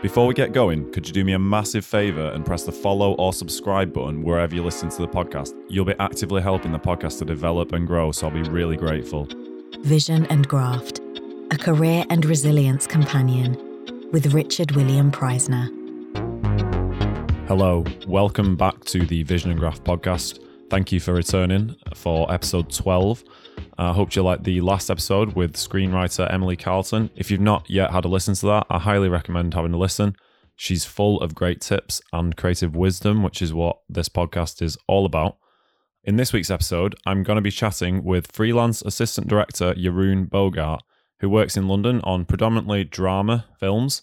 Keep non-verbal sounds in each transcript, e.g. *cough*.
Before we get going, could you do me a massive favour and press the follow or subscribe button wherever you listen to the podcast? You'll be actively helping the podcast to develop and grow, so I'll be really grateful. Vision and Graft, a career and resilience companion with Richard William Preisner. Hello, welcome back to the Vision and Graft podcast. Thank you for returning for episode 12. I hope you liked the last episode with screenwriter Emily Carlton. If you've not yet had a listen to that, I highly recommend having a listen. She's full of great tips and creative wisdom, which is what this podcast is all about. In this week's episode, I'm going to be chatting with freelance assistant director Jeroen Bogart, who works in London on predominantly drama films.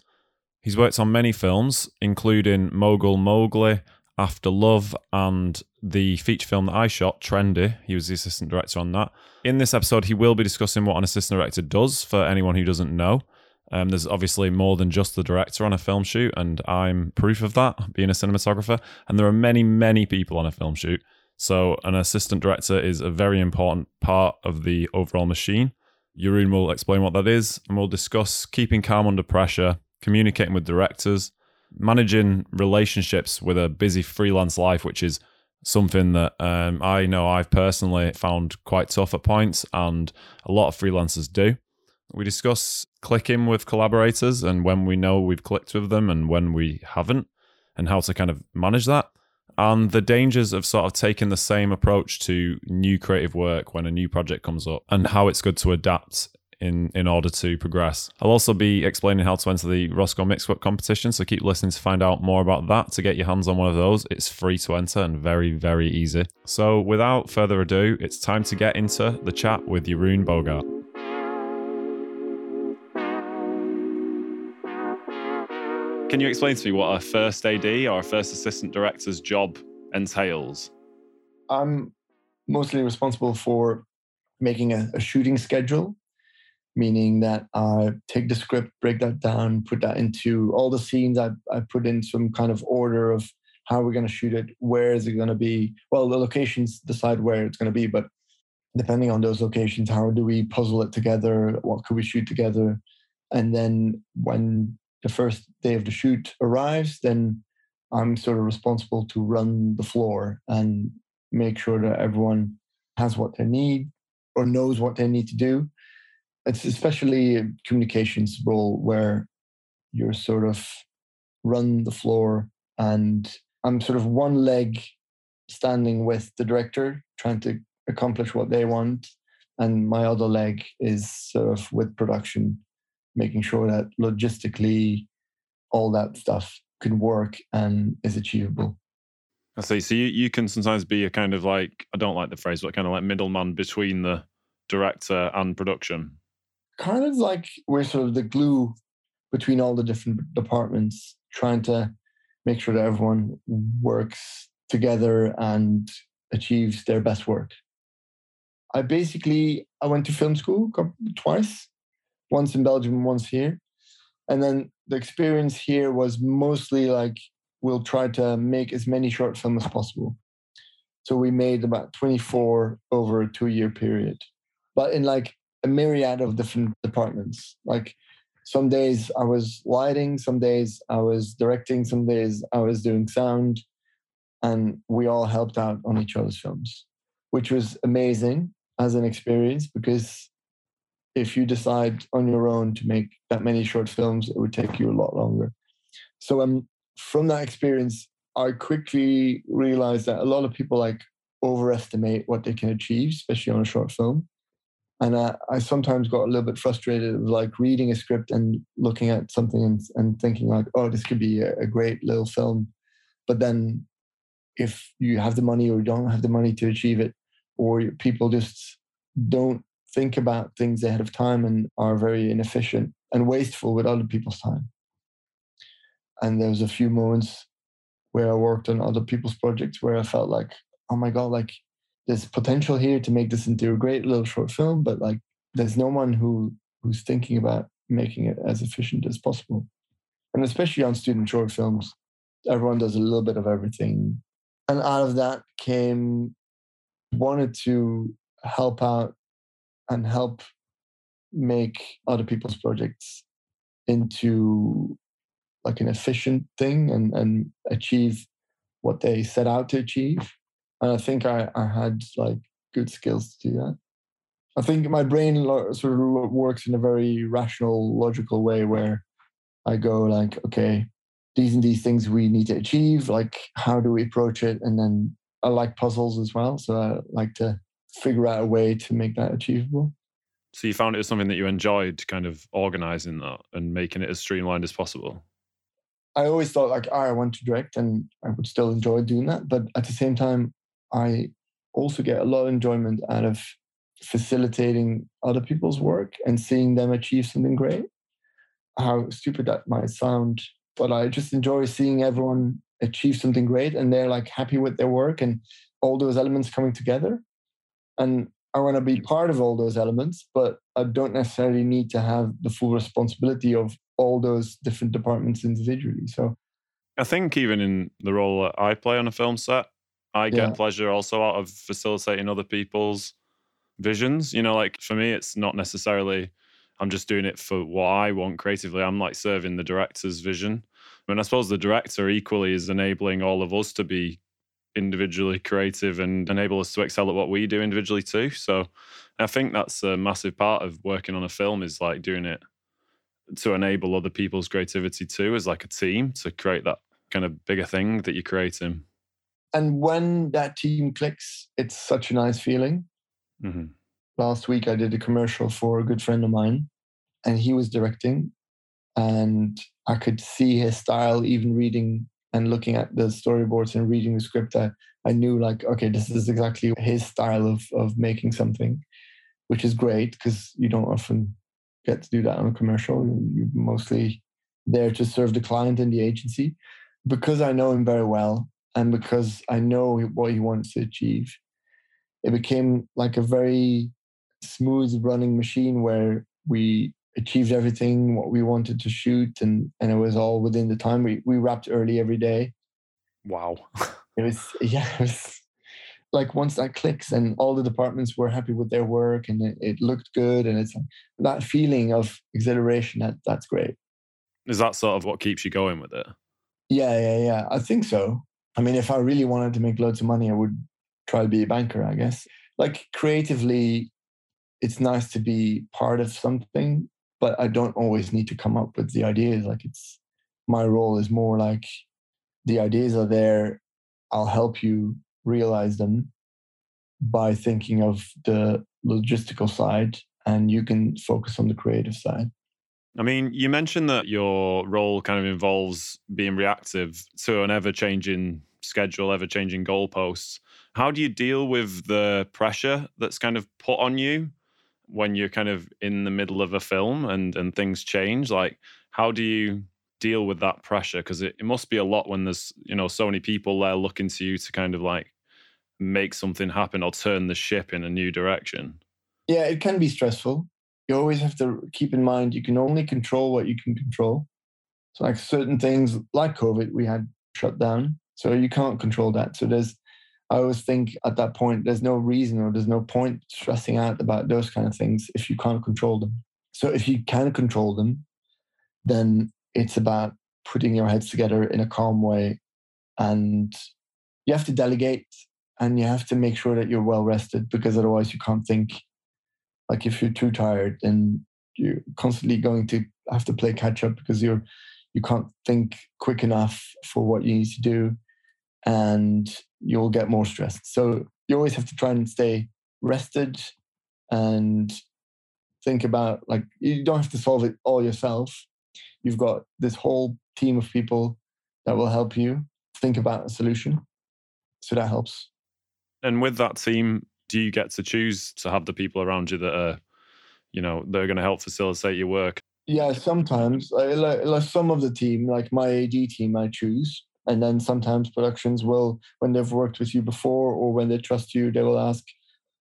He's worked on many films, including Mogul Mowgli, After Love, and the feature film that I shot, Trendy. He was the assistant director on that. In this episode, he will be discussing what an assistant director does for anyone who doesn't know. Um, there's obviously more than just the director on a film shoot, and I'm proof of that, being a cinematographer. And there are many, many people on a film shoot. So, an assistant director is a very important part of the overall machine. Jeroen will explain what that is, and we'll discuss keeping calm under pressure, communicating with directors, managing relationships with a busy freelance life, which is something that um, I know I've personally found quite tough at points, and a lot of freelancers do. We discuss clicking with collaborators and when we know we've clicked with them and when we haven't, and how to kind of manage that, and the dangers of sort of taking the same approach to new creative work when a new project comes up, and how it's good to adapt in in order to progress. I'll also be explaining how to enter the Rosco Mixed competition, so keep listening to find out more about that. To get your hands on one of those, it's free to enter and very very easy. So without further ado, it's time to get into the chat with Jeroen Bogart. Can you explain to me what a first AD or a first assistant director's job entails? I'm mostly responsible for making a, a shooting schedule meaning that I take the script, break that down, put that into all the scenes. I, I put in some kind of order of how we're going to shoot it, where is it going to be. Well, the locations decide where it's going to be, but depending on those locations, how do we puzzle it together? What could we shoot together? And then when the first day of the shoot arrives, then I'm sort of responsible to run the floor and make sure that everyone has what they need or knows what they need to do it's especially a communications role where you're sort of run the floor and I'm sort of one leg standing with the director trying to accomplish what they want. And my other leg is sort of with production making sure that logistically all that stuff can work and is achievable. I see. So you, you can sometimes be a kind of like i don't like the phrase but kind of like middleman between the director and production kind of like we're sort of the glue between all the different departments, trying to make sure that everyone works together and achieves their best work. I basically I went to film school twice, once in Belgium, once here, and then the experience here was mostly like we'll try to make as many short films as possible. So we made about 24 over a two year period. But in like a myriad of different departments. Like some days I was lighting, some days I was directing, some days I was doing sound, and we all helped out on each other's films, which was amazing as an experience because if you decide on your own to make that many short films, it would take you a lot longer. So um, from that experience, I quickly realized that a lot of people like overestimate what they can achieve, especially on a short film and I, I, sometimes got a little bit frustrated of like reading a script and looking at something and, and thinking like oh this could be a, a, great little film. But then if you have the money or you don't have the money to achieve it or people just don't think about things ahead of time and are very inefficient and wasteful with other people's time. And there was a few moments where i worked on other people's projects where i felt like oh my god like there's potential here to make this into a great little short film, but like there's no one who who's thinking about making it as efficient as possible. And especially on student short films, everyone does a little bit of everything. And out of that came wanted to help out and help make other people's projects into like an efficient thing and, and achieve what they set out to achieve. And I think I, I had like good skills to do that. I think my brain sort of works in a very rational, logical way where I go like, okay, these and these things we need to achieve. Like, how do we approach it? And then I like puzzles as well, so I like to figure out a way to make that achievable. So you found it was something that you enjoyed, kind of organizing that and making it as streamlined as possible. I always thought like oh, I want to direct, and I would still enjoy doing that. But at the same time, I also get a lot of enjoyment out of facilitating other people's work and seeing them achieve something great. How stupid that might sound, but I just enjoy seeing everyone achieve something great and they're like happy with their work and all those elements coming together. And I want to be part of all those elements, but I don't necessarily need to have the full responsibility of all those different departments individually. So I think even in the role that I play on a film set, I get yeah. pleasure also out of facilitating other people's visions. You know, like for me, it's not necessarily I'm just doing it for what I want creatively. I'm like serving the director's vision. I mean, I suppose the director equally is enabling all of us to be individually creative and enable us to excel at what we do individually too. So I think that's a massive part of working on a film is like doing it to enable other people's creativity too as like a team to create that kind of bigger thing that you're creating. And when that team clicks, it's such a nice feeling. Mm-hmm. Last week, I did a commercial for a good friend of mine, and he was directing, and I could see his style even reading and looking at the storyboards and reading the script. I, I knew like, okay, this is exactly his style of of making something, which is great because you don't often get to do that on a commercial. You're mostly there to serve the client and the agency. Because I know him very well, and because I know what he wants to achieve, it became like a very smooth running machine where we achieved everything what we wanted to shoot and and it was all within the time. We we wrapped early every day. Wow. *laughs* It was *laughs* yeah it was like once that clicks and all the departments were happy with their work and it, it looked good and it's that feeling of exhilaration that that's great. Is that sort of what keeps you going with it? Yeah yeah yeah. I think so i mean if i really wanted to make loads of money i would try to be a banker, I guess. Like creatively, it's nice to be part of something, but I don't always need to come up with the ideas. Like it's my role is more like the ideas are there. I'll help you realize them by thinking of the logistical side and you can focus on the creative side. I mean, you mentioned that your role kind of involves being reactive to an ever changing schedule, ever changing goalposts. How do you deal with the pressure that's kind of put on you when you're kind of in the middle of a film and and things change? Like, how do you deal with that pressure? Because it, it must be a lot when there's you know so many people there looking to you to kind of like make something happen or turn the ship in a new direction. Yeah, it can be stressful. You always have to keep in mind you can only control what you can control. So, like certain things like COVID, we had shut down. So you can't control that. So there's I always think at that point, there's no reason or there's no point stressing out about those kind of things if you can't control them. So if you can control them, then it's about putting your heads together in a calm way. And you have to delegate and you have to make sure that you're well rested because otherwise you can't think. Like if you're too tired, then you're constantly going to have to play catch up because you're you can't think quick enough for what you need to do and you'll get more stressed. So you always have to try and stay rested and think about like you don't have to solve it all yourself. You've got this whole team of people that will help you think about a solution. So that helps. And with that team, do you get to choose to have the people around you that are, you know, they're going to help facilitate your work? Yeah, sometimes. I, like, like some of the team, like my AD team, I choose and then sometimes productions will when they've worked with you before or when they trust you they will ask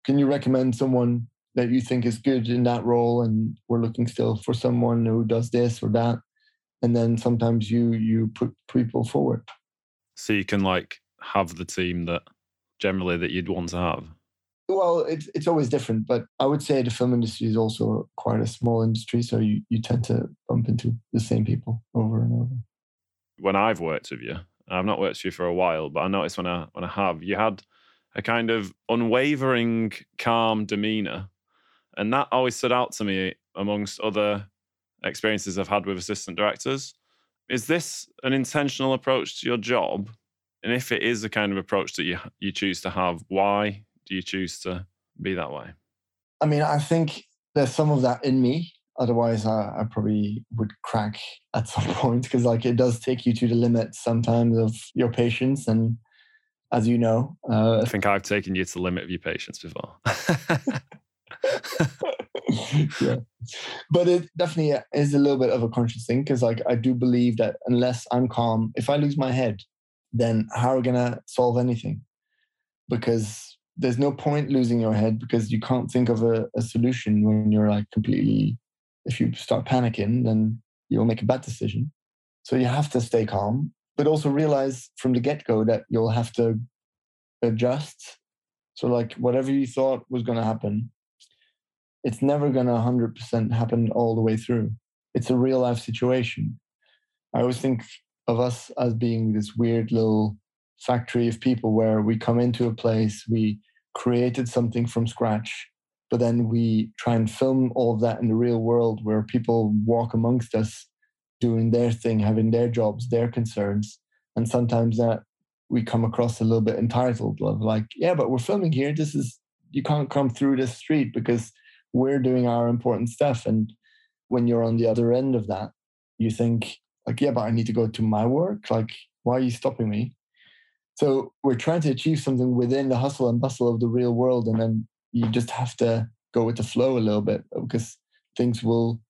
can you recommend someone that you think is good in that role and we're looking still for someone who does this or that and then sometimes you you put people forward so you can like have the team that generally that you'd want to have well it's, it's always different but i would say the film industry is also quite a small industry so you, you tend to bump into the same people over and over when I've worked with you. I've not worked with you for a while, but I noticed when I when I have, you had a kind of unwavering, calm demeanor, and that always stood out to me amongst other experiences I've had with assistant directors. Is this an intentional approach to your job? And if it is the kind of approach that you you choose to have, why do you choose to be that way? I mean, I think there's some of that in me. Otherwise, I, I probably would crack at some *laughs* point because, like, it does take you to the limit sometimes of your patience. And as you know, uh, I think I've taken you to the limit of your patience before. *laughs* yeah, but it definitely is a little bit of a conscious thing because, like, I do believe that unless I'm calm, if I lose my head, then how are we gonna solve anything? Because there's no point losing your head because you can't think of a, a solution when you're like completely if you start panicking then you'll make a bad decision. So you have to stay calm but also realize from the get-go that you'll have to adjust. So like whatever you thought was going to happen it's never going to 100% happen all the way through. It's a real life situation. I always think of us as being this weird little factory of people where we come into a place, we created something from scratch, but then we try and film all of that in the real world where people walk amongst us doing their thing, having their jobs, their concerns. And sometimes that we come across a little bit entitled of like, yeah, but we're filming here. This is, you can't come through this street because we're doing our important stuff. And when you're on the other end of that, you think, like, yeah, but I need to go to my work. Like, why are you stopping me? So we're trying to achieve something within the hustle and bustle of the real world. And then you just have to go with the flow a little bit because things will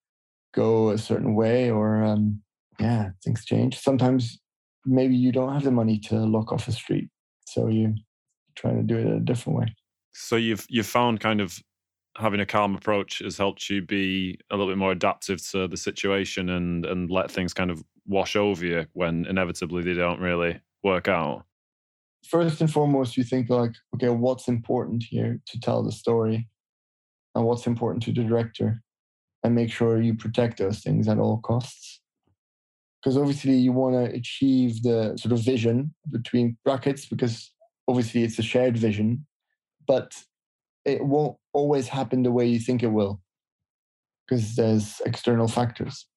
go a certain way or, um, yeah, things change. Sometimes maybe you don't have the money to lock off a street. So you try to do it a different way. So you've you've found kind of having a calm approach has helped you be a little bit more adaptive to the situation and and let things kind of wash over you when inevitably they don't really work out first and foremost, you think like, okay, what's important here to tell the story, and what's important to the director, and make sure you protect those things at all costs. Because obviously, you want to achieve the sort of vision between brackets, because obviously it's a shared vision, but it won't always happen the way you think it will, because there's external factors.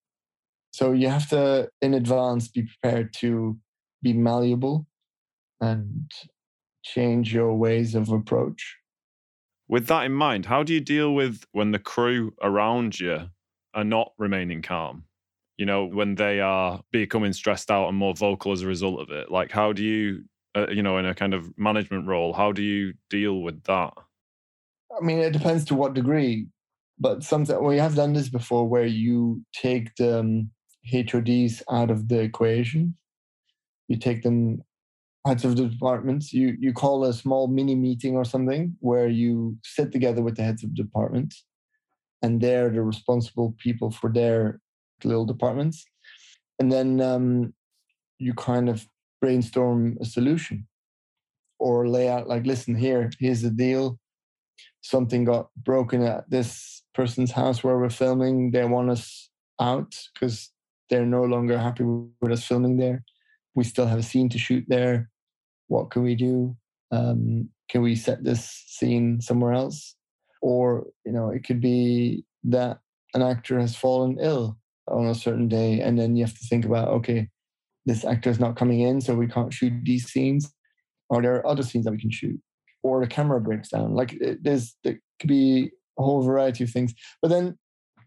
So you have to, in advance, be prepared to be malleable and change your ways of approach. With that in mind, how do you deal with when the crew around you are not remaining calm? You know, when they are becoming stressed out and more vocal as a result of it. Like, how do you, uh, you know, in a kind of management role, how do you deal with that? I mean, it depends to what degree, but sometimes we have done this before where you take the um, HODs out of the equation. You take them heads of the departments. You you call a small mini meeting or something where you sit together with the heads of departments, and they're the responsible people for their little departments, and then um, you kind of brainstorm a solution or lay out like, listen, here, here's the deal. Something got broken at this person's house where we're filming. They want us out because they're no longer happy with us filming there we still have a scene to shoot there. What can we do? Um, can we set this scene somewhere else? Or, you know, it could be that an actor has fallen ill on a certain day, and then you have to think about, okay, this actor is not coming in, so we can't shoot these scenes. Or there are other scenes that we can shoot? Or the camera breaks down. Like it, there's there could be a whole variety of things. But then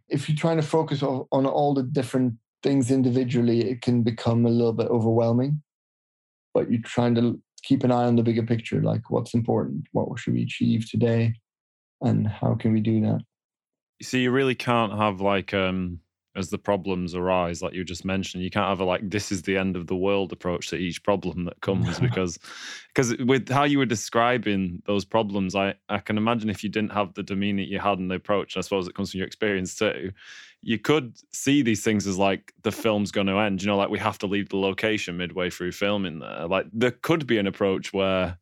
if you're trying to focus on, on all the different things individually, it can become a little bit overwhelming. But you're trying to keep an eye on the bigger picture, like what's important, what should we achieve today, and how can we do that. See, you really can't have like um as the problems arise, like you just mentioned, you can't have a like this is the end of the world approach to each problem that comes *laughs* because because with how you were describing those problems, I I can imagine if you didn't have the demeanor you had in the approach, and I suppose it comes from your experience too. You could see these things as like the film's going to end. You know, like we have to leave the location midway through filming there. Like there could be an approach where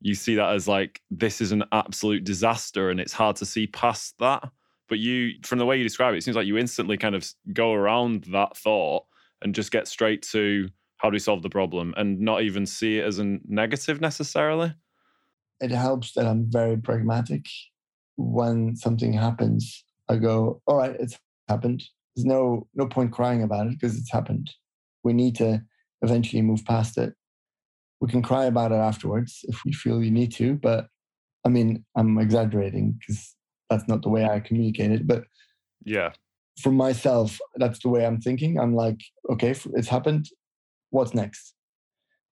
you see that as like this is an absolute disaster and it's hard to see past that but you, from the way you describe it, it seems like you instantly kind of go around that thought and just get straight to how do we solve the problem and not even see it as a negative necessarily? It helps that I'm very pragmatic. When something happens, I go, all right, it's happened. There's no no point crying about it because it's happened. We need to eventually move past it. We can cry about it afterwards if we feel you need to, but I mean, I'm exaggerating because that's not the way I communicate it. But yeah, for myself, that's the way I'm thinking. I'm like, okay, it's happened. What's next?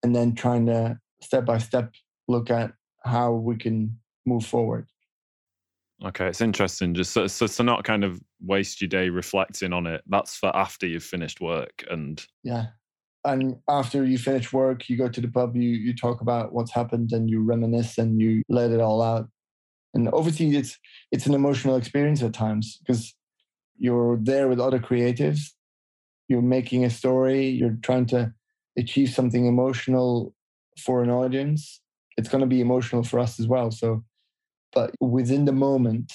And then trying to step by step look at how we can move forward. Okay, it's interesting. Just so, so to not kind of waste your day reflecting on it. That's for after you've finished work and yeah. And after you finish work, you go to the pub, you you talk about what's happened and you reminisce and you let it all out. And obviously it's it's an emotional experience at times because you're there with other creatives, you're making a story, you're trying to achieve something emotional for an audience. It's going to be emotional for us as well. So but within the moment,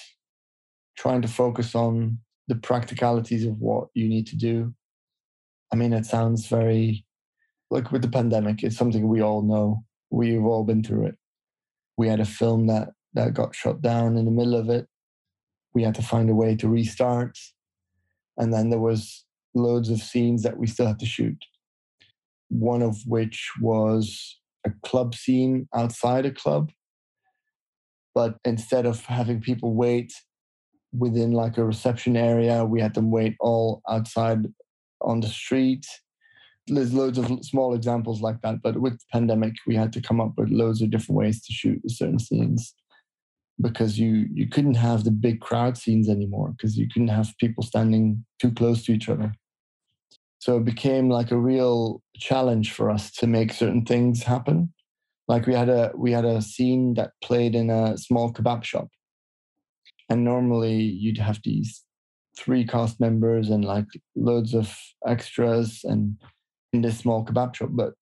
trying to focus on the practicalities of what you need to do. I mean, it sounds very like with the pandemic, it's something we all know. We've all been through it. We had a film that that got shut down in the middle of it. We had to find a way to restart. And then there was loads of scenes that we still had to shoot. One of which was a club scene outside a club but instead of having people wait within like a reception area, we had them wait all outside on the street. There's loads of small examples like that, but with the pandemic, we had to come up with loads of different ways to shoot certain scenes because you you couldn't have the big crowd scenes anymore because you couldn't have people standing too close to each other. So it became like a real challenge for us to make certain things happen. Like we had a we had a scene that played in a small kebab shop. And normally you'd have these three cast members and like loads of extras and in this small kebab shop but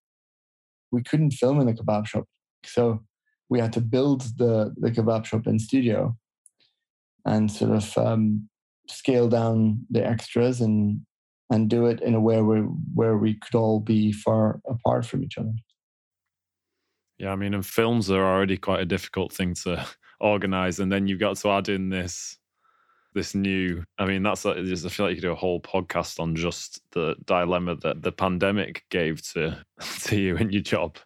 we couldn't film in a kebab shop. So we had to build the the kebab shop in studio and sort of um, scale down the extras and and do it in a way where where we could all be far apart from each other yeah, I mean, and films are already quite a difficult thing to *laughs* organize, and then you've got to add in this this new. I mean, that's I feel like you could do a whole podcast on just the dilemma that the pandemic gave to *laughs* to you and your job.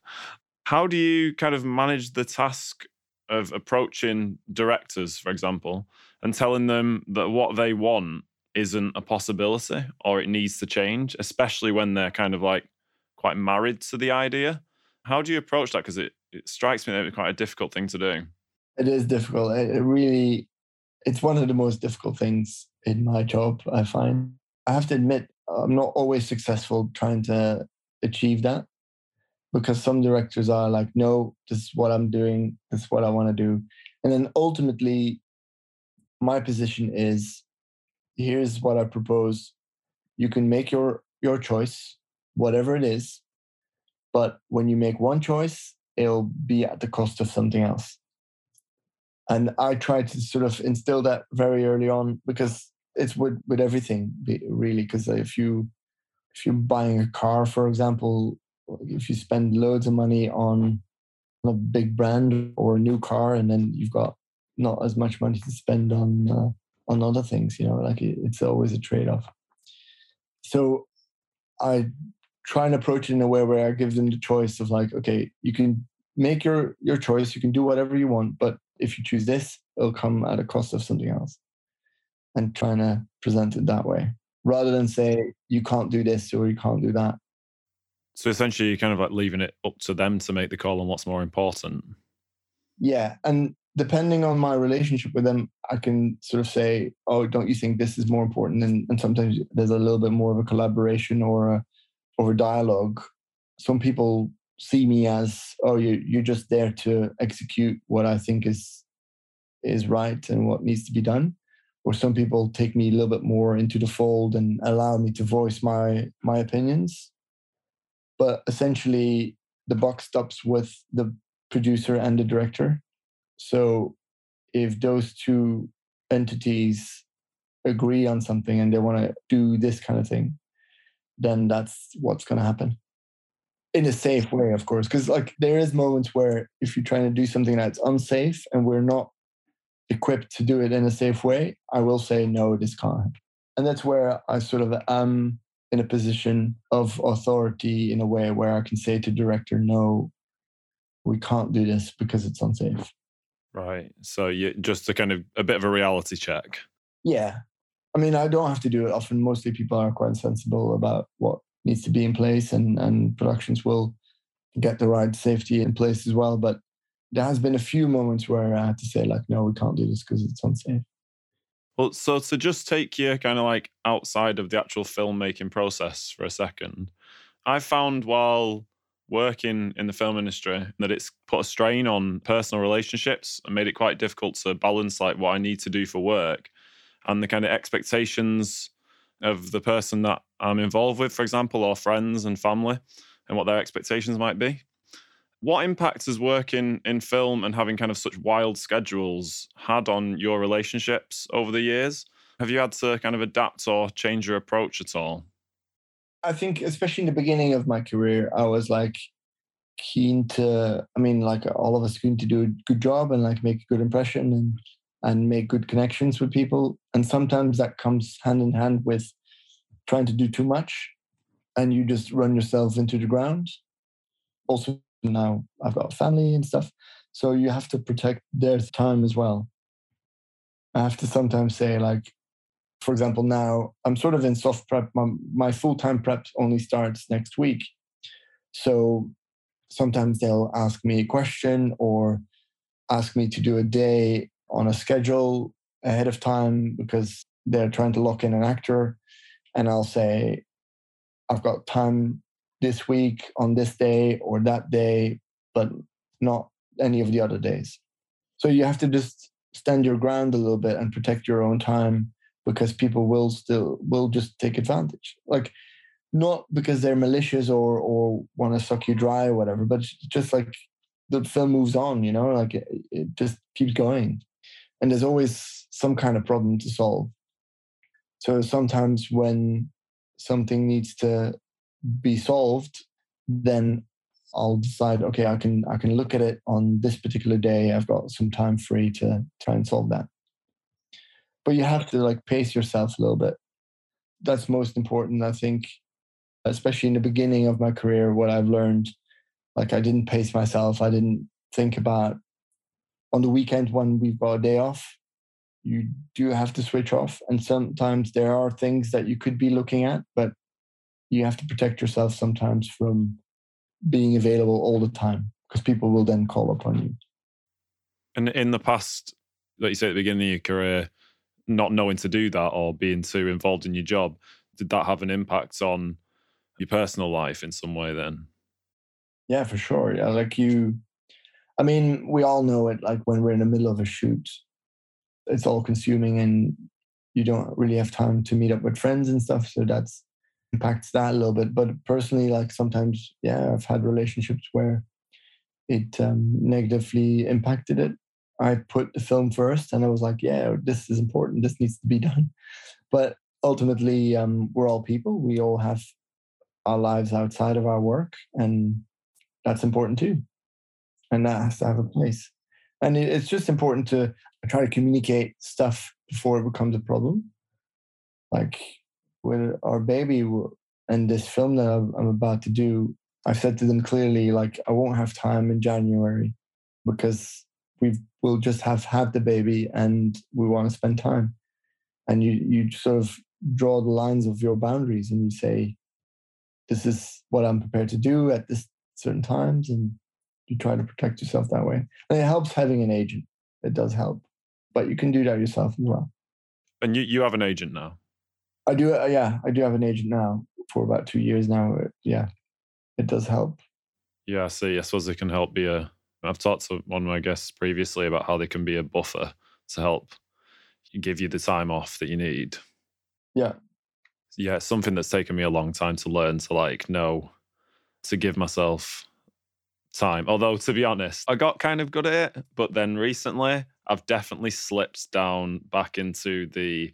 How do you kind of manage the task of approaching directors, for example, and telling them that what they want isn't a possibility or it needs to change, especially when they're kind of like quite married to the idea? How do you approach that? Because it, it strikes me that it's quite a difficult thing to do. It is difficult. It really, it's one of the most difficult things in my job, I find. I have to admit, I'm not always successful trying to achieve that because some directors are like, no, this is what I'm doing, this is what I want to do. And then ultimately, my position is here's what I propose. You can make your your choice, whatever it is, but when you make one choice, it'll be at the cost of something else. And I try to sort of instill that very early on because it's with, with everything really. Because if you if you're buying a car, for example, if you spend loads of money on a big brand or a new car, and then you've got not as much money to spend on uh, on other things, you know, like it, it's always a trade off. So I try and approach it in a way where I give them the choice of like, okay, you can make your your choice, you can do whatever you want, but if you choose this, it'll come at a cost of something else. And trying to present it that way rather than say you can't do this or you can't do that. So essentially, you're kind of like leaving it up to them to make the call on what's more important. Yeah, and depending on my relationship with them, I can sort of say, "Oh, don't you think this is more important?" And, and sometimes there's a little bit more of a collaboration or a over dialogue, some people see me as, oh, you you're just there to execute what I think is is right and what needs to be done. Or some people take me a little bit more into the fold and allow me to voice my my opinions. But essentially, the buck stops with the producer and the director. So if those two entities agree on something and they want to do this kind of thing, then that's what's going to happen. in a safe way, of course, because like there is moments where if you're trying to do something that's unsafe and we're not equipped to do it in a safe way, I will say no, this can't. And that's where I sort of am in a position of authority in a way where I can say to director, no, we can't do this because it's unsafe. Right. So you just a kind of a bit of a reality check. Yeah. I mean, I don't have to do it often. Mostly people are quite sensible about what needs to be in place and, and productions will get the right safety in place as well. But there has been a few moments where I had to say, like, no, we can't do this because it's unsafe. Well, so to just take you kind of like outside of the actual filmmaking process for a second, I found while working in the film industry that it's put a strain on personal relationships and made it quite difficult to balance like what I need to do for work and the kind of expectations of the person that I'm involved with, for example, or friends and family, and what their expectations might be. What impact has working in film and having kind of such wild schedules had on your relationships over the years? Have you had to kind of adapt or change your approach at all? I think, especially in the beginning of my career, I was like keen to, I mean, like all of us keen to do a good job and like make a good impression and and make good connections with people. And sometimes that comes hand in hand with trying to do too much and you just run yourself into the ground. Also, now I've got a family and stuff. So you have to protect their time as well. I have to sometimes say, like, for example, now I'm sort of in soft prep. My, my full time prep only starts next week. So sometimes they'll ask me a question or ask me to do a day on a schedule ahead of time because they're trying to lock in an actor. And I'll say, I've got time this week on this day or that day, but not any of the other days. So you have to just stand your ground a little bit and protect your own time because people will still will just take advantage. Like not because they're malicious or or want to suck you dry or whatever, but just like the film moves on, you know, like it, it just keeps going and there's always some kind of problem to solve. So sometimes when something needs to be solved, then I'll decide, okay, I can I can look at it on this particular day. I've got some time free to try and solve that. But you have to like pace yourself a little bit. That's most important, I think, especially in the beginning of my career, what I've learned, like I didn't pace myself. I didn't think about on the weekend when we've got a day off, you do have to switch off. And sometimes there are things that you could be looking at, but you have to protect yourself sometimes from being available all the time because people will then call upon you. And in the past, like you said at the beginning of your career, not knowing to do that or being too involved in your job, did that have an impact on your personal life in some way then? Yeah, for sure. Yeah, like you I mean, we all know it. Like when we're in the middle of a shoot, it's all consuming, and you don't really have time to meet up with friends and stuff. So that's impacts that a little bit. But personally, like sometimes, yeah, I've had relationships where it um, negatively impacted it. I put the film first, and I was like, yeah, this is important. This needs to be *laughs* done. But ultimately, um, we're all people. We all have our lives outside of our work, and that's important too and that has to have a place. And it's just important to try to communicate stuff before it becomes a problem. Like with our baby and this film that I'm about to do, I've said to them clearly, like, I won't have time in January because we will just have had the baby and we want to spend time. And you, you sort of draw the lines of your boundaries and you say, this is what I'm prepared to do at this certain times. And you try to protect yourself that way. And it helps having an agent. It does help, but you can do that yourself as well. And you, you have an agent now? I do. Uh, yeah, I do have an agent now for about two years now. Uh, yeah, it does help. Yeah, I see. I suppose it can help be a. I've talked to one of my guests previously about how they can be a buffer to help give you the time off that you need. Yeah. Yeah, it's something that's taken me a long time to learn to like know to give myself time. Although, to be honest, I got kind of good at it. But then recently, I've definitely slipped down back into the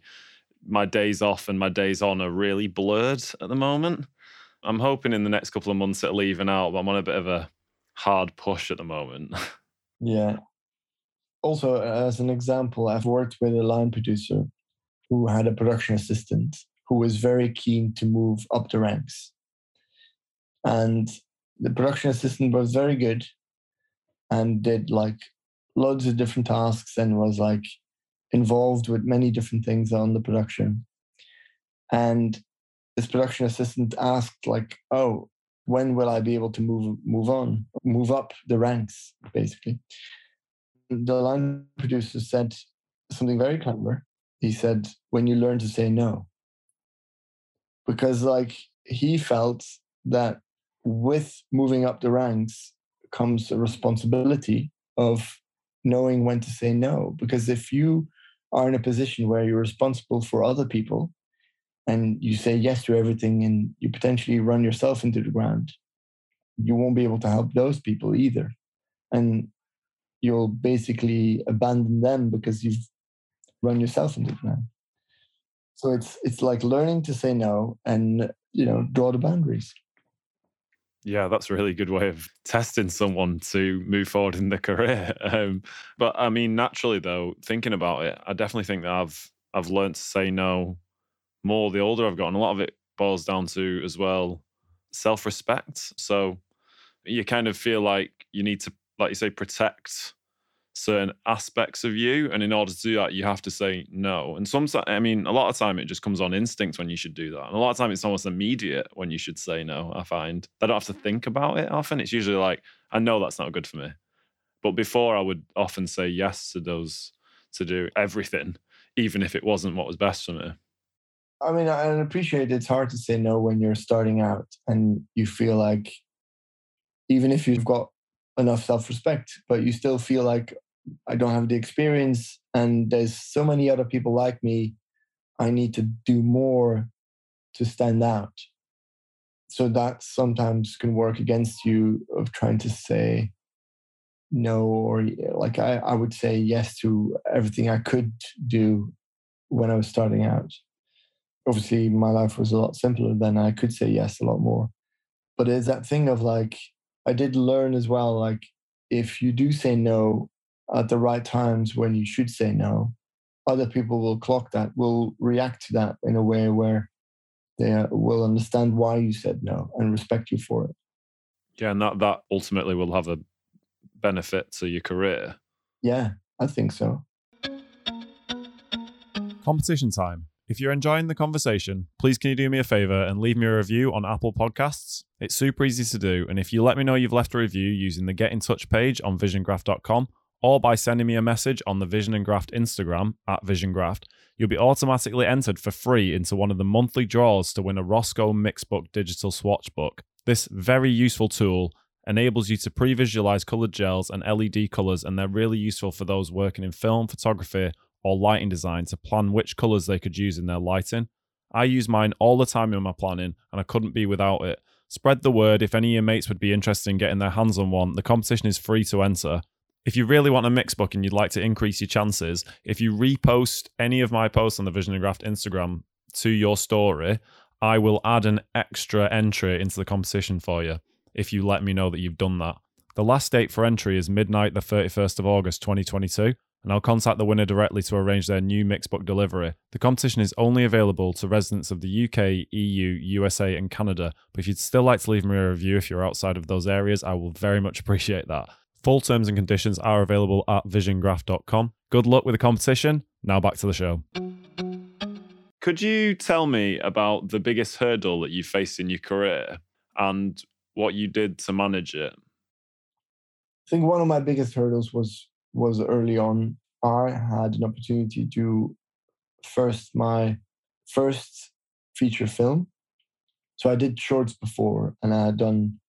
my days off and my days on are really blurred at the moment. I'm hoping in the next couple of months it'll even out, but I'm on a bit of a hard push at the moment. *laughs* yeah. Also, uh, as an example, I've worked with a line producer who had a production assistant who was very keen to move up the ranks. And the production assistant was very good and did like loads of different tasks and was like involved with many different things on the production. And this production assistant asked, like, oh, when will I be able to move move on, move up the ranks, basically? The line producer said something very clever. He said, when you learn to say no. Because like he felt that with moving up the ranks comes a responsibility of knowing when to say no. Because if you are in a position where you're responsible for other people and you say yes to everything and you potentially run yourself into the ground, you won't be able to help those people either. And you'll basically abandon them because you've run yourself into the ground. So it's it's like learning to say no and you know draw the boundaries. Yeah, that's a really good way of *laughs* testing someone to move forward in their career. *laughs* Um, but I mean, naturally though, thinking about it, I definitely think that I've I've learned to say no more the older I've gotten. A lot of it boils down to as well self-respect. So you kind of feel like you need to, like you say, protect certain aspects of you and in order to do that you have to say no. And sometimes i mean a lot of time it just comes on instinct when you should do that. And a lot of time it's almost immediate when you should say no i find. I don't have to think about it often. It's usually like i know that's not good for me. But before i would often say yes to those to do everything even if it wasn't what was best for me. I mean i appreciate it's hard to say no when you're starting out and you feel like even if you've got enough self-respect but you still feel like I don't have the experience, and there's so many other people like me. I need to do more to stand out. So that sometimes can work against you of trying to say no, or like I, I would say yes to everything I could do when I was starting out. Obviously, my life was a lot simpler then. I could say yes a lot more. But it's that thing of like, I did learn as well, like, if you do say no, at the right times when you should say no, other people will clock that, will react to that in a way where they uh, will understand why you said no and respect you for it. Yeah, and that that ultimately will have a benefit to your career. Yeah, I think so. Competition time. If you're enjoying the conversation, please can you do me a favor and leave me a review on Apple Podcasts? It's super easy to do, and if you let me know you've left a review using the Get in Touch page on visiongraft.com, or by sending me a message on the Vision and Graft Instagram at Vision Graft, you'll be automatically entered for free into one of the monthly draws to win a Rosco Mixbook digital swatch book. This very useful tool enables you to pre visualize colored gels and LED colors, and they're really useful for those working in film, photography, or lighting design to plan which colors they could use in their lighting. I use mine all the time in my planning, and I couldn't be without it. Spread the word if any of your mates would be interested in getting their hands on one. The competition is free to enter if you really want a mix book and you'd like to increase your chances, if you repost any of my posts on the Vision and Graft Instagram to your story, I will add an extra entry into the competition for you if you let me know that you've done that. The last date for entry is midnight, the 31st of August 2022, and I'll contact the winner directly to arrange their new mixbook delivery. The competition is only available to residents of the UK, EU, USA, and Canada, but if you'd still like to leave me a review if you're outside of those areas, I will very much appreciate that. Full terms and conditions are available at visiongraft.com. Good luck with the competition. Now back to the show. Could you tell me about the biggest hurdle that you faced in your career and what you did to manage it? I think one of my biggest hurdles was was early on. I had an opportunity to first my first feature film. So I did shorts before and I had done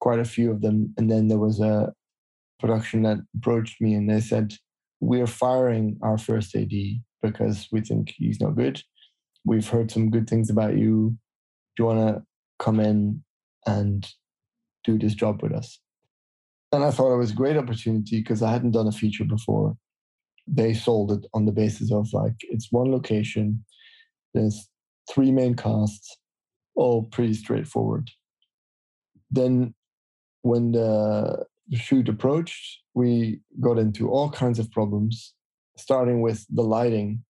quite a few of them. And then there was a production that approached me and they said, We're firing our first AD because we think he's not good. We've heard some good things about you. Do you want to come in and do this job with us? And I thought it was a great opportunity because I hadn't done a feature before. They sold it on the basis of like, it's one location, there's three main casts, all pretty straightforward. Then, when the shoot approached, we got into all kinds of problems, starting with the lighting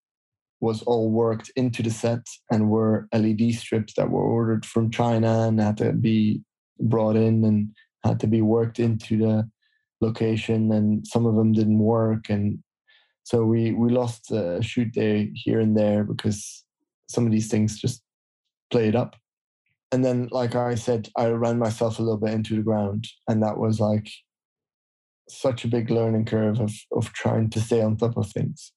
was all worked into the set and were LED strips that were ordered from China and had to be brought in and had to be worked into the location and some of them didn't work. And so we we lost a shoot day here and there because some of these things just played up and then like i said i ran myself a little bit into the ground and that was like such a big learning curve of of trying to stay on top of things.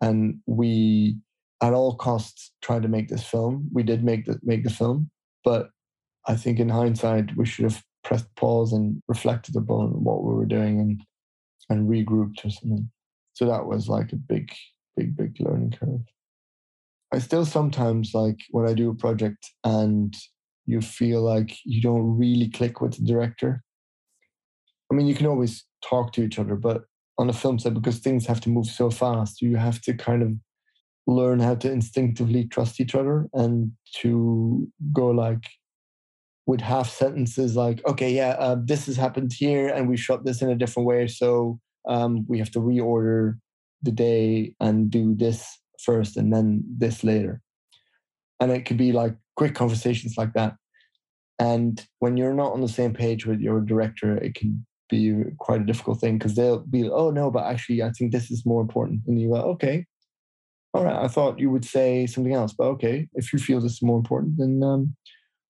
And we at all costs tried to make this film. We did make the make the film but i think in hindsight we should have pressed pause and reflected upon what we were doing and and regrouped or something. So that was like a big big big learning curve. I still sometimes like when i do a project and you feel like you don't really click with the director i mean you can always talk to each other. But on a film set, because things have to move so fast, you have to kind of learn how to instinctively trust each other and to go like with half sentences like okay yeah uh, this has happened here and we shot this in a different way so um, we have to reorder the day and do this first and then this later and it could be like quick conversations like that and when you're not on the same page with your director it can be quite a difficult thing because they'll be, oh no, but actually I think this is more important. And you go, okay, all right, I thought you would say something else, but okay, if you feel this is more important, then um,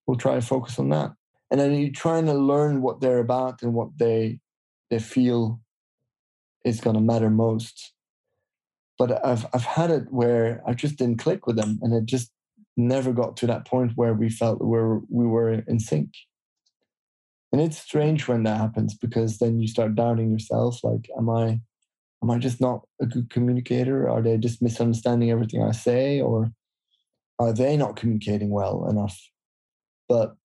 we'll try to focus on that. And then you're trying to learn what they're about and what they they feel is going to matter most. But I've I've had it where I just didn't click with them, and it just never got to that point where we felt where we were in sync. And it's strange when that happens because then you start doubting yourself like am i am i just not a good communicator? Are they just misunderstanding everything i say or are they not communicating well enough? But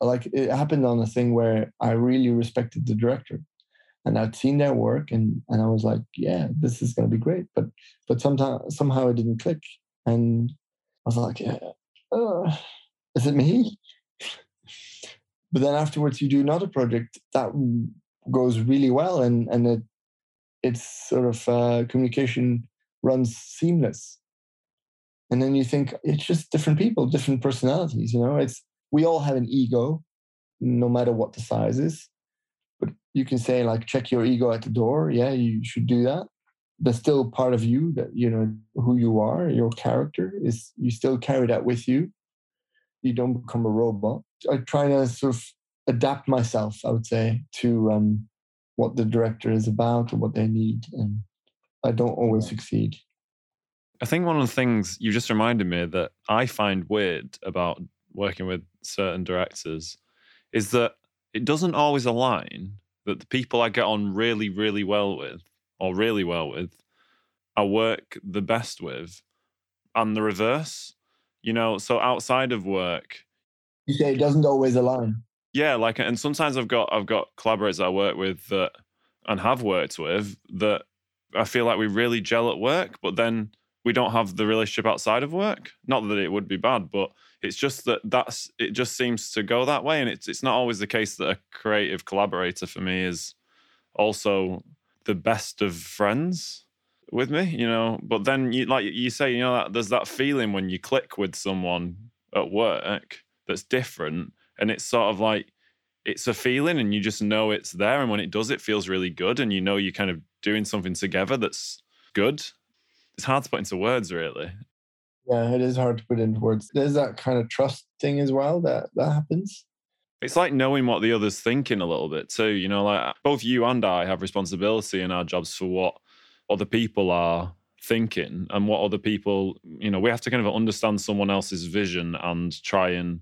like it happened on a thing where i really respected the director and i'd seen their work and and i was like yeah this is going to be great but but sometimes somehow it didn't click and was like uh, is it me? But then afterwards you do another project that goes really well and and it it's sort of uh, communication runs seamless. And then you think it's just different people different personalities you know? It's we all have an ego no matter what the size is. But you can say like check your ego at the door. Yeah you should do that there's still part of you that you know who you are your character is you still carry that with you you don't become a robot. I try to sort of adapt myself, I would say, to um, what the director is about or what they need. And I don't always succeed. I think one of the things you just reminded me that I find weird about working with certain directors is that it doesn't always align that the people I get on really, really well with, or really well with, I work the best with, and the reverse you know so outside of work you say it doesn't always align. Yeah like and sometimes i've got i've got collaborators i work with that and have worked with that i feel like we really gel at work but then we don't have the relationship outside of work. Not that it would be bad but it's just that that's it just seems to go that way and it's it's not always the case that a creative collaborator for me is also the best of friends with me, you know. But then you like you say, you know, that there's that feeling when you click with someone at work that's different, and it's sort of like it's a feeling, and you just know it's there, and when it does, it feels really good, and you know you're kind of doing something together that's good. It's hard to put into words, really. Yeah, it is hard to put into words. There's that kind of trust thing as well that that happens. It's like knowing what the other's thinking a little bit too. You know, like both you and I have responsibility in our jobs for what other people are thinking and what other people, you know, we have to kind of understand someone else's vision and try and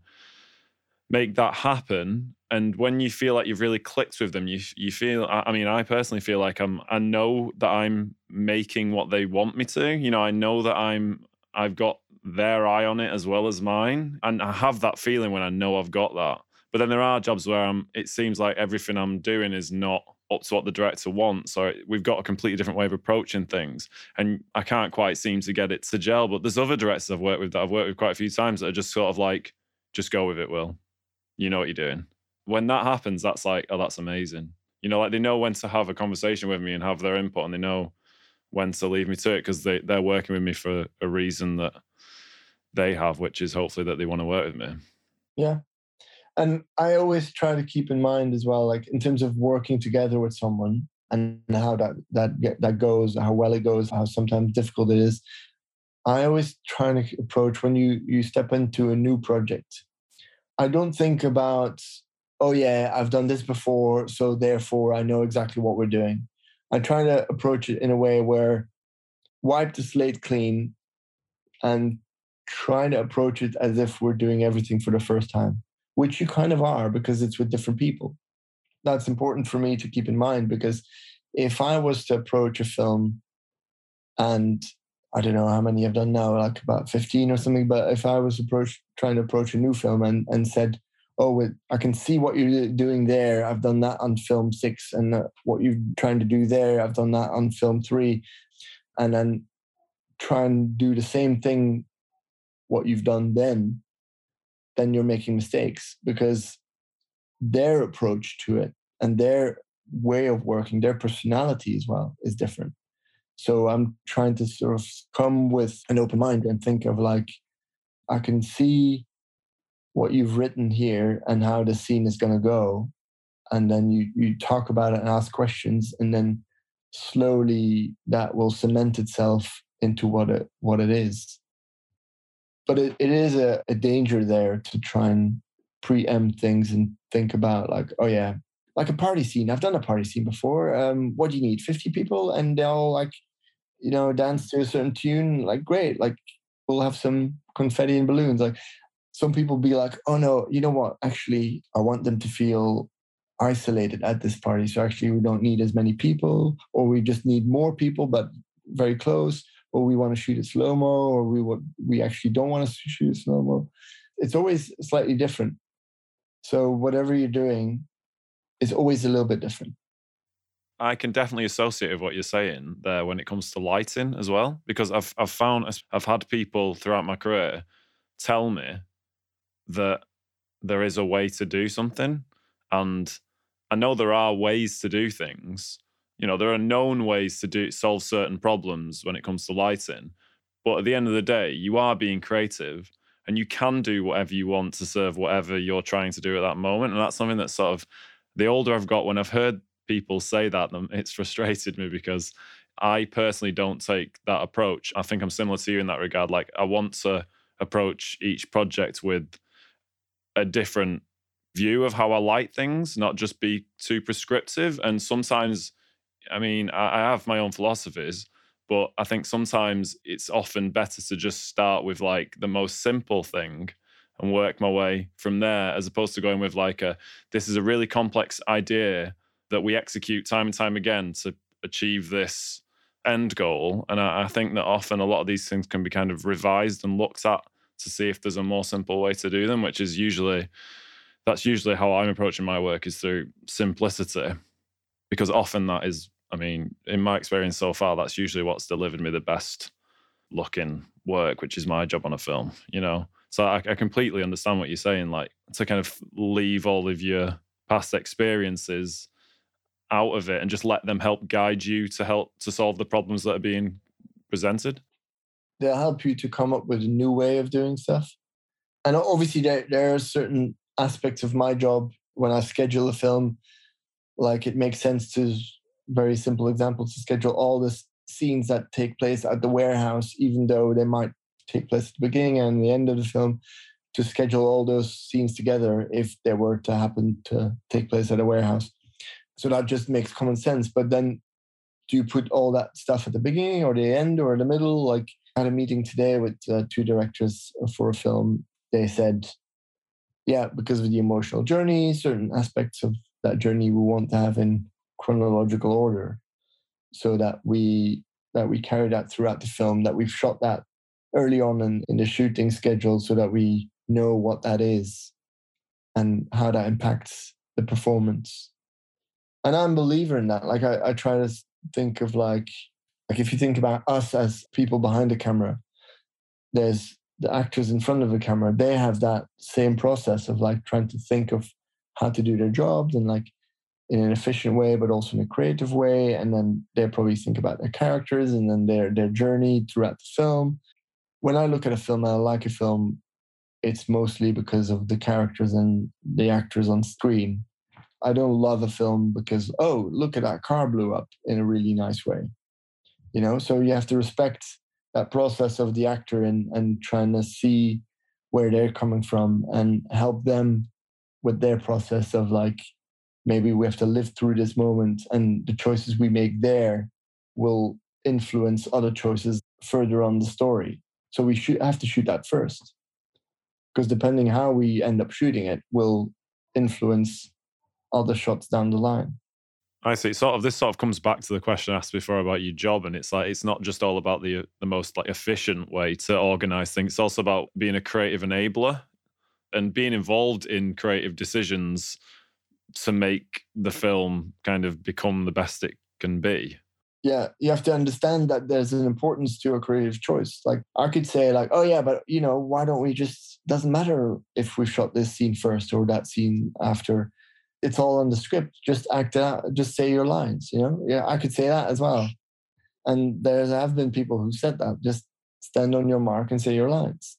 make that happen. And when you feel like you've really clicked with them, you you feel. I mean, I personally feel like I'm. I know that I'm making what they want me to. You know, I know that I'm. I've got their eye on it as well as mine, and I have that feeling when I know I've got that. But then there are jobs where I'm. It seems like everything I'm doing is not up to what the director wants or we've got a completely different way of approaching things and i can't quite seem to get it to gel but there's other directors i've worked with that i've worked with quite a few times that are just sort of like just go with it, Will. You know what you're doing. When that happens, that's like, oh, that's amazing. You know, like they know when to have a conversation with me and have their input, and they know when to leave me to it because they, they're working with me for a reason that they have, which is hopefully that they want to work with me. Yeah. And I always try to keep in mind as well, like in terms of working together with someone and how that that that goes, how well it goes, how sometimes difficult it is. I always try to approach when you you step into a new project. I don't think about, oh yeah, I've done this before, so therefore I know exactly what we're doing. I try to approach it in a way where wipe the slate clean and trying to approach it as if we're doing everything for the first time, which you kind of are because it's with different people. That's important for me to keep in mind because if I was to approach a film and I don't know how many I've done now, like about 15 or something, but if I was approach, trying to approach a new film and, and said, oh, I can see what you're doing there. I've done that on film six, and uh, what you're trying to do there, I've done that on film three, and then try and do the same thing, what you've done then, then you're making mistakes because their approach to it and their way of working, their personality as well is different. So I'm trying to sort of come with an open mind and think of like, I can see what you've written here and how the scene is going to go and then you you talk about it and ask questions and then slowly that will cement itself into what it what it is but it, it is a, a danger there to try and preempt things and think about like oh yeah like a party scene i've done a party scene before um what do you need 50 people and they'll like you know dance to a certain tune like great like we'll have some confetti and balloons like some people be like, oh no, you know what? Actually, I want them to feel isolated at this party. So actually, we don't need as many people, or we just need more people, but very close, or we want to shoot it slow mo, or we we actually don't want to shoot it slow mo. It's always slightly different. So whatever you're doing is always a little bit different. I can definitely associate with what you're saying there when it comes to lighting as well, because I've I've found I've had people throughout my career tell me that there is a way to do something. And I know there are ways to do things. You know, there are known ways to do solve certain problems when it comes to lighting. But at the end of the day, you are being creative and you can do whatever you want to serve whatever you're trying to do at that moment. And that's something that sort of the older I've got, when I've heard people say that, it's *laughs* frustrated me because I personally don't take that approach. I think I'm similar to you in that regard. Like, I want to approach each project with a different view of how I like things, not just be too prescriptive. And sometimes, I mean, I, I have my own philosophies, but I think sometimes it's often better to just start with like the most simple thing and work my way from there as opposed to going with like a this is a really complex idea that we execute time and time again to achieve this end goal and I, I think that often a lot of these things can be kind of revised and looked at to see if there's a more simple way to do them, which is usually that's usually how I'm approaching my work is through simplicity. Because often that is, I mean, in my experience so far, that's usually what's delivered me the best looking work, which is my job on a film, you know? So I, I completely understand what you're saying. Like to kind of leave all of your past experiences out of it and just let them help guide you to help to solve the problems that are being presented they'll help you to come up with a new way of doing stuff. And obviously, there, there are certain aspects of my job when I schedule a film, like it makes sense to, very simple example, to schedule all the scenes that take place at the warehouse, even though they might take place at the beginning and the end of the film, to schedule all those scenes together if they were to happen to take place at a warehouse. So that just makes common sense. But then do you put all that stuff at the beginning or the end or the middle? Like had a meeting today with uh, two directors for a film. They said, yeah, because of the emotional journey, certain aspects of that journey we want to have in chronological order, so that we that we carry that throughout the film. That we've shot that early on in, in the shooting schedule, so that we know what that is and how that impacts the performance. And I'm a believer in that. Like I, I try to think of like like if you think about us as people behind the camera, there's the actors in front of the camera, they have that same process of like trying to think of how to do their jobs and like in an efficient way, but also in a creative way. And then they probably think about their characters and then their their journey throughout the film. When I look at a film and I like a film, it's mostly because of the characters and the actors on screen. I don't love a film because, oh, look at that car blew up in a really nice way. You know, so you have to respect that process of the actor and and trying to see where they're coming from and help them with their process of like maybe we have to live through this moment and the choices we make there will influence other choices further on the story so we should have to shoot that first because depending how we end up shooting it will influence other shots down the line I see. Sort of this sort of comes back to the question asked before about your job, and it's like it's not just all about the the most like efficient way to organize things. It's also about being a creative enabler and being involved in creative decisions to make the film kind of become the best it can be. Yeah, you have to understand that there's an importance to a creative choice. Like I could say, like, oh yeah, but you know, why don't we just doesn't matter if we shot this scene first or that scene after it's all on the script. Just act out. Just say your lines. You know, yeah, I could say that as well. And there have been people who said that. Just stand on your mark and say your lines.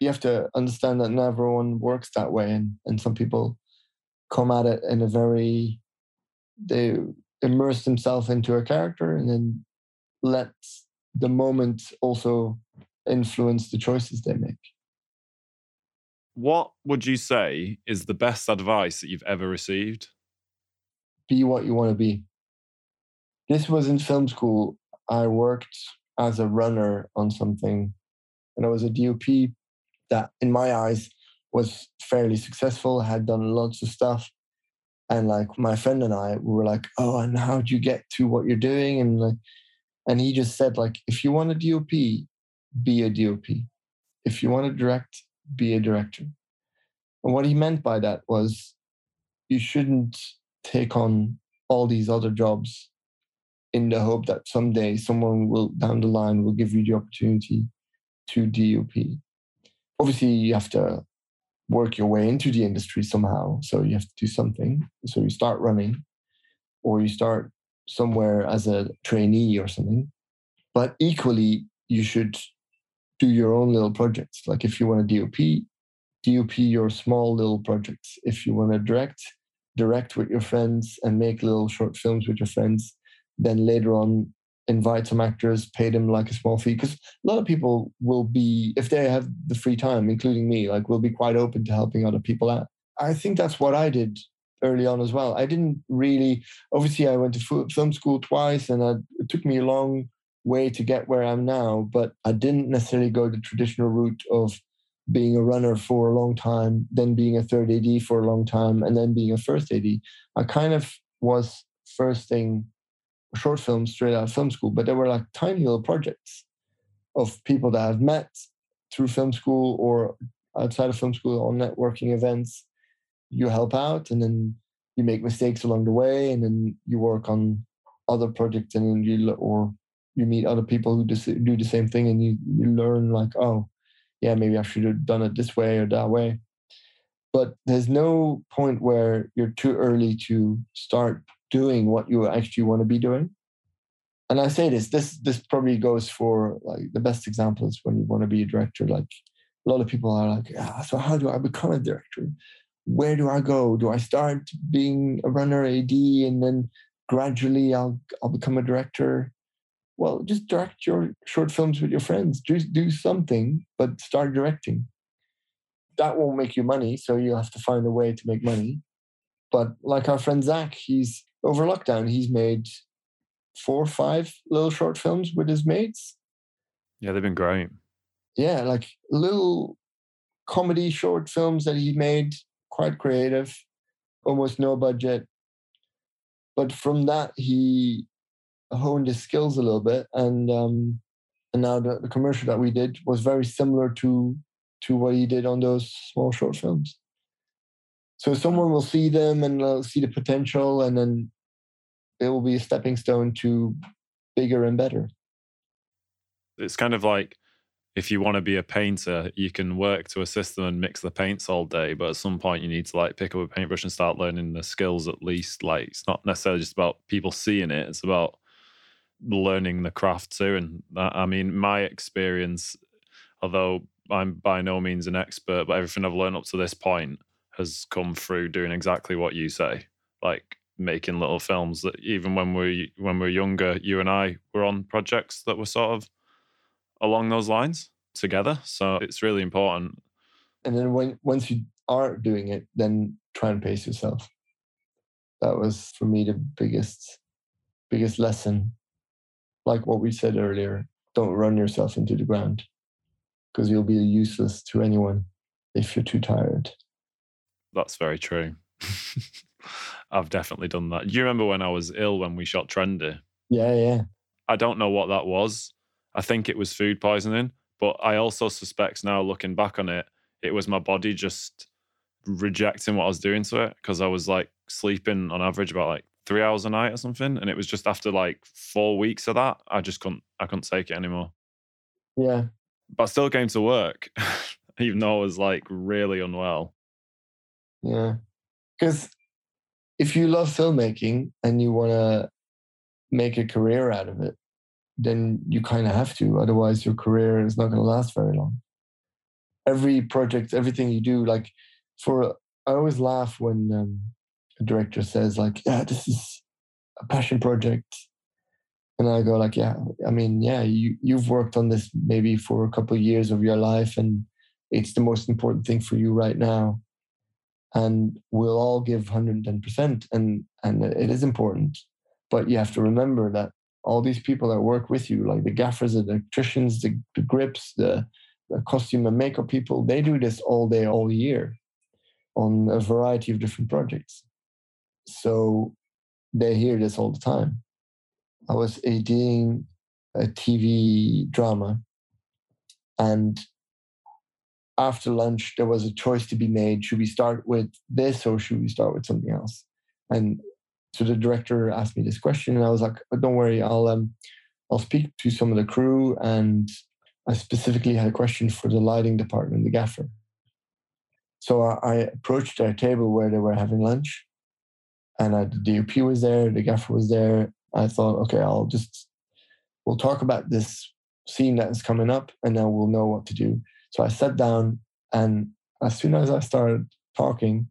You have to understand that not everyone works that way, and and some people come at it in a very they immerse themselves into a character and then let the moment also influence the choices they make. What would you say is the best advice that you've ever received? Be what you want to be. This was in film school. I worked as a runner on something, and I was a DOP that, in my eyes, was fairly successful, had done lots of stuff. And like my friend and I, we were like, oh, and how'd you get to what you're doing? And like, and he just said, like, if you want a DOP, be a DOP. If you want to direct, be a director. And what he meant by that was you shouldn't take on all these other jobs in the hope that someday someone will down the line will give you the opportunity to DOP. Obviously, you have to work your way into the industry somehow. So you have to do something. So you start running or you start somewhere as a trainee or something. But equally, you should do your own little projects. Like if you want a DOP, DOP your small little projects. If you want to direct, direct with your friends and make little short films with your friends. Then later on, invite some actors, pay them like a small fee. Because a lot of people will be, if they have the free time, including me, like will be quite open to helping other people out. I think that's what I did early on as well. I didn't really, obviously, I went to film school twice and it took me a long way to get where I am now, but I didn't necessarily go the traditional route of being a runner for a long time, then being a third AD for a long time, and then being a first AD. I kind of was first thing short films straight out of film school, but they were like tiny little projects of people that I've met through film school or outside of film school on networking events. You help out and then you make mistakes along the way and then you work on other projects and then you or you meet other people who do the same thing and you, you learn like oh yeah maybe i should have done it this way or that way but there's no point where you're too early to start doing what you actually want to be doing and i say this this this probably goes for like the best example is when you want to be a director like a lot of people are like ah, so how do i become a director where do i go do i start being a runner ad and then gradually i'll i'll become a director well, just direct your short films with your friends. Just do something, but start directing. That won't make you money, so you have to find a way to make money. But like our friend Zach, he's over lockdown, he's made four or five little short films with his mates. Yeah, they've been great. Yeah, like little comedy short films that he made, quite creative, almost no budget. But from that, he honed his skills a little bit, and um, and now the, the commercial that we did was very similar to to what he did on those small short films. So someone will see them and they'll see the potential, and then it will be a stepping stone to bigger and better. It's kind of like if you want to be a painter, you can work to a system and mix the paints all day. But at some point, you need to like pick up a paintbrush and start learning the skills at least. Like it's not necessarily just about people seeing it; it's about learning the craft too. And I mean, my experience, although I'm by no means an expert, but everything I've learned up to this point has come through doing exactly what you say, like making little films. That even when we when we were younger, you and I were on projects that were sort of along those lines together. So it's really important. And then when once you are doing it, then try and pace yourself. That was for me the biggest biggest lesson. Like what we said earlier, don't run yourself into the ground because you'll be useless to anyone if you're too tired. That's very true. *laughs* I've definitely done that. Do you remember when I was ill when we shot Trendy? Yeah, yeah. I don't know what that was. I think it was food poisoning, but I also suspect now, looking back on it, it was my body just rejecting what I was doing to it because I was like sleeping on average about like three hours a night or something, and it was just after like four weeks of that, I just couldn't, I couldn't take it anymore. Yeah, but I still came to work, *laughs* even though I was like really unwell. Yeah, because if you love filmmaking and you want to make a career out of it, then you kind of have to. Otherwise, your career is not going to last very long. Every project, everything you do, like for, I always laugh when um, a director says, like, yeah, this is a passion project. And I go like, yeah, I mean, yeah, you, you've worked on this maybe for a couple of years of your life and it's the most important thing for you right now. And we'll all give 110% and, and it is important. But you have to remember that all these people that work with you, like the gaffers, the electricians, the, the grips, the, the costume and makeup people, they do this all day, all year on a variety of different projects. So they hear this all the time. I was editing a TV drama, and after lunch, there was a choice to be made. Should we start with this or should we start with something else? And so the director asked me this question, and I was like, oh, "Don't worry, I'll um, I'll speak to some of the crew." And I specifically had a question for the lighting department, the gaffer. So I, I approached their table where they were having lunch, and I, the DOP was there, the gaffer was there. I thought, okay, I'll just we'll talk about this scene that is coming up, and then we'll know what to do. So I sat down, and as soon as I started talking,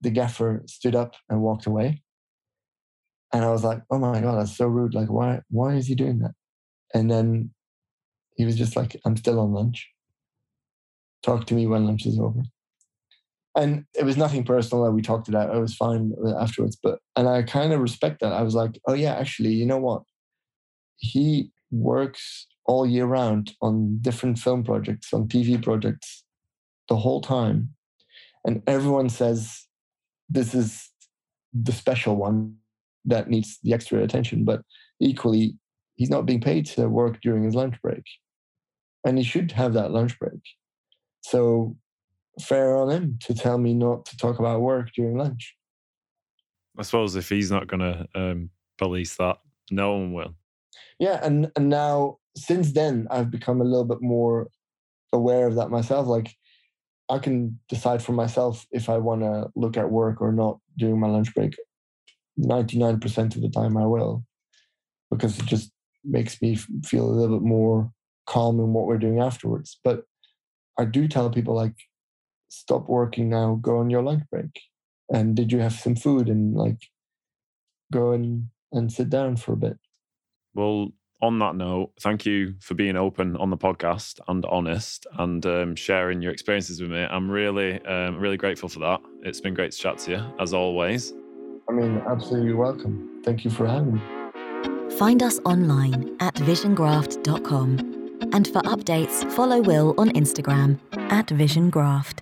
the gaffer stood up and walked away. And I was like, oh my God, that's so rude. Like, why, why is he doing that? And then he was just like, I'm still on lunch. Talk to me when lunch is over. And it was nothing personal that we talked it out. It was fine afterwards. But, and I kind of respect that. I was like, oh yeah, actually, you know what? He works all year round on different film projects, on TV projects, the whole time. And everyone says this is the special one that needs the extra attention. But equally, he's not being paid to work during his lunch break. And he should have that lunch break. So fair on him to tell me not to talk about work during lunch. I suppose if he's not going to um, police that, no one will. Yeah, and and now since then I've become a little bit more aware of that myself. Like I can decide for myself if I want to look at work or not during my lunch break. 99% of the time I will because it just makes me feel a little bit more calm in what we're doing afterwards. But I do tell people like, stop working now, go on your lunch break. And did you have some food and like go and, and sit down for a bit? Well, on that note, thank you for being open on the podcast and honest and um, sharing your experiences with me. I'm really, um, really grateful for that. It's been great to chat to you as always. I mean, absolutely welcome. Thank you for having me. Find us online at visiongraft.com. And for updates, follow Will on Instagram at visiongraft.